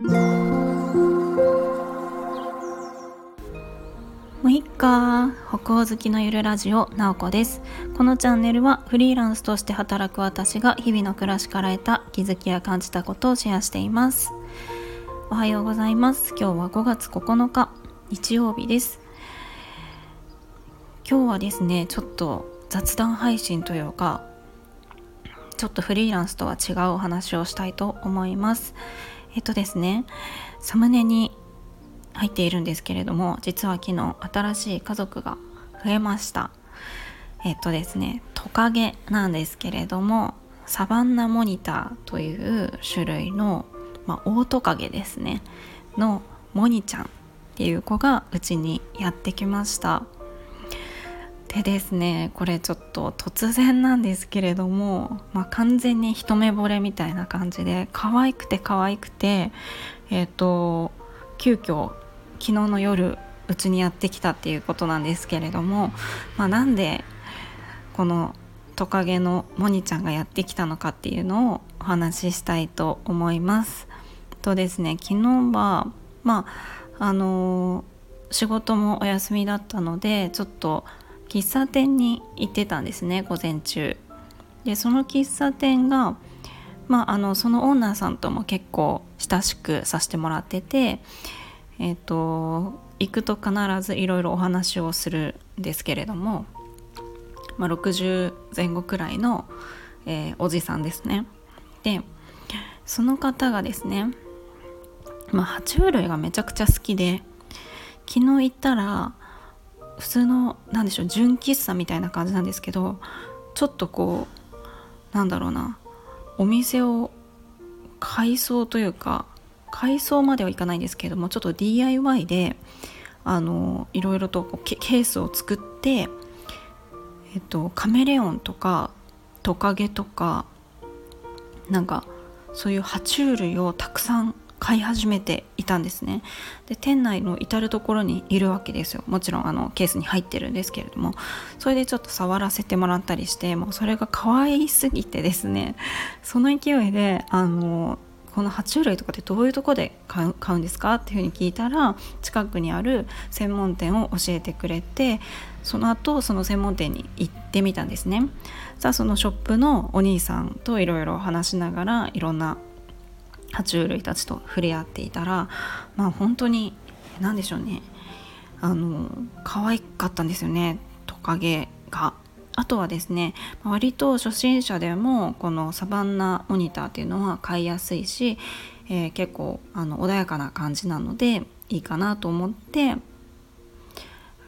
もういっか歩行好きのゆるラジオなおこです。このチャンネルはフリーランスとして働く私が日々の暮らしから得た気づきや感じたことをシェアしています。おはようございます。今日は5月9日日曜日です。今日はですねちょっと雑談配信というかちょっとフリーランスとは違うお話をしたいと思います。えっとですねサムネに入っているんですけれども実は昨日新しい家族が増えました。えっとですねトカゲなんですけれどもサバンナモニターという種類の、まあ、オオトカゲですねのモニちゃんっていう子がうちにやってきました。でですねこれちょっと突然なんですけれども、まあ、完全に一目惚れみたいな感じで可愛くて可愛くてえっ、ー、と急遽昨日の夜うちにやってきたっていうことなんですけれども、まあ、なんでこのトカゲのモニちゃんがやってきたのかっていうのをお話ししたいと思います。とですね昨日はまああのー、仕事もお休みだったのでちょっと喫茶店に行ってたんですね午前中。でその喫茶店がまああのそのオーナーさんとも結構親しくさせてもらっててえっ、ー、と行くと必ずいろいろお話をするんですけれども、まあ、60前後くらいの、えー、おじさんですね。でその方がですねまあ爬虫類がめちゃくちゃ好きで昨日行ったら普通の何でしょう純喫茶みたいな感じなんですけどちょっとこうなんだろうなお店を改装というか改装まではいかないんですけれどもちょっと DIY であのいろいろとケースを作って、えっと、カメレオンとかトカゲとかなんかそういう爬虫類をたくさん飼い始めていたんですね。で店内の至る所にいるわけですよ。もちろんあのケースに入ってるんですけれども。それでちょっと触らせてもらったりしてもうそれが可愛すぎてですね。その勢いであのこの爬虫類とかってどういうとこで買うんですかっていうふうに聞いたら近くにある専門店を教えてくれてその後その専門店に行ってみたんですね。さあそのショップのお兄さんといろいろ話しながらいろんな爬虫類たちと触れ合っていたらまあ本当に何でしょうねあの可愛かったんですよねトカゲが。あとはですね割と初心者でもこのサバンナモニターっていうのは飼いやすいし、えー、結構あの穏やかな感じなのでいいかなと思って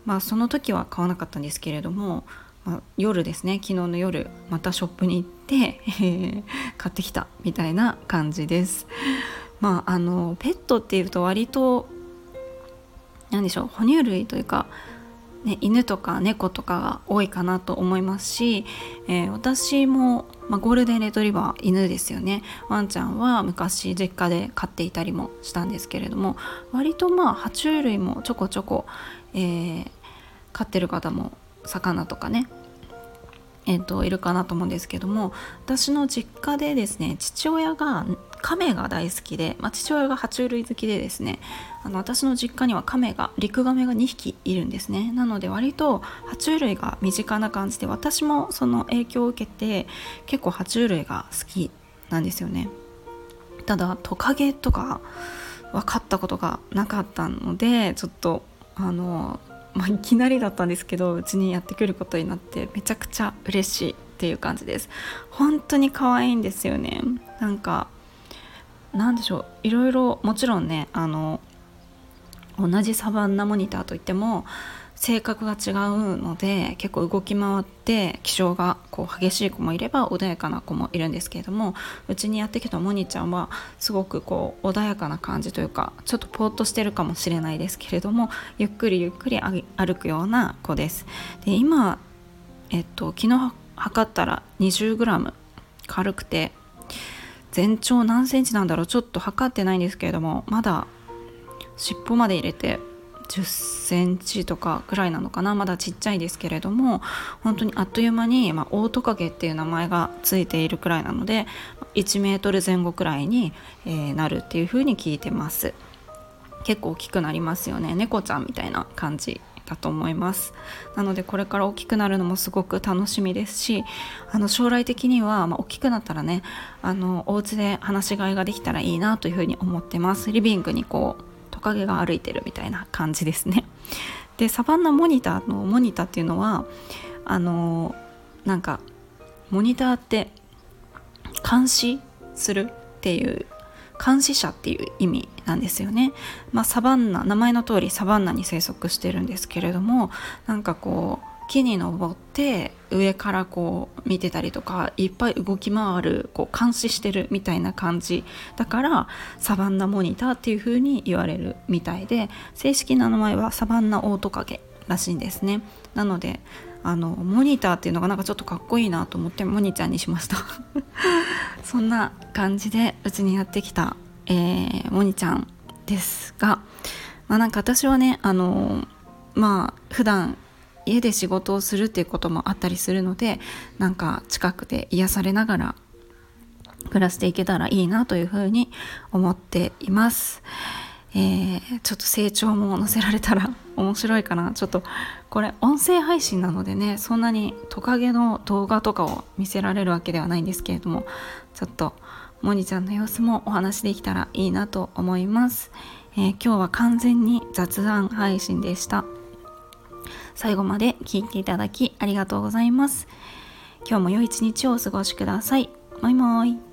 まあその時は買わなかったんですけれどもまあ、夜ですね昨日の夜またショップに行って、えー、買ってきたみたいな感じです。まああのペットっていうと割と何でしょう哺乳類というか、ね、犬とか猫とかが多いかなと思いますし、えー、私も、まあ、ゴールデンレトリバー犬ですよねワンちゃんは昔実家で飼っていたりもしたんですけれども割とまあ爬虫類もちょこちょこ、えー、飼ってる方も魚とかね。えーと、いるかなと思うんですけども私の実家でですね父親が亀が大好きで、まあ、父親が爬虫類好きでですねあの私の実家には亀が陸亀が2匹いるんですね。なので割と爬虫類が身近な感じで私もその影響を受けて結構爬虫類が好きなんですよね。ただトカゲとか分かったことがなかったのでちょっとあのまあ、いきなりだったんですけどうちにやってくることになってめちゃくちゃ嬉しいっていう感じです。本当に可愛いんですよね。なんかなんでしょう。いろいろもちろんねあの同じサバンナモニターといっても性格が違うので結構動き回って気性がこう激しい子もいれば穏やかな子もいるんですけれどもうちにやってきたモニちゃんはすごくこう穏やかな感じというかちょっとぽーっとしてるかもしれないですけれどもゆっくりゆっくり歩くような子です。で今、えっと、昨日測ったら 20g 軽くて全長何センチなんだろう？ちょっと測ってないんですけれどもまだ尻尾まで入れて10センチとかぐらいなのかな？まだちっちゃいですけれども本当にあっという間に、まあ、オオトカゲっていう名前がついているくらいなので1メートル前後くらいに、えー、なるっていう風に聞いてます。結構大きくなりますよね。猫ちゃんみたいな感じだと思います。なのでこれから大きくなるのもすごく楽しみですしあの将来的には、まあ、大きくなったらねあのお家で放し飼いができたらいいなというふうに思ってます。リビングにこうトカゲが歩いてるみたいな感じですね でサバンナモニターのモニターっていうのはあのなんかモニターって監視するっていう監視者っていう意味なんですよね。まあ、サバンナ名前の通りサバンナに生息してるんですけれどもなんかこう木に登って上からこう見てたりとかいっぱい動き回るこう監視してるみたいな感じ。だからサバンナモニターっていう風に言われるみたいで正式な名前はサバンナオオトカゲらしいんですね。なのであのモニターっていうのがなんかちょっとかっこいいなと思ってモニちゃんにしました。そんな感じでうちにやってきた、えー、モニちゃんですがまあなんか私はねあのまあ普段家で仕事をするっていうこともあったりするのでなんか近くで癒されながら暮らしていけたらいいなというふうに思っています。えー、ちょっと成長も載せられたら 面白いかな。ちょっとこれ音声配信なのでねそんなにトカゲの動画とかを見せられるわけではないんですけれどもちょっとモニちゃんの様子もお話できたらいいなと思います、えー、今日は完全に雑談配信でした。最後まで聞いていただきありがとうございます。今日も良い一日をお過ごしください。もいもーい。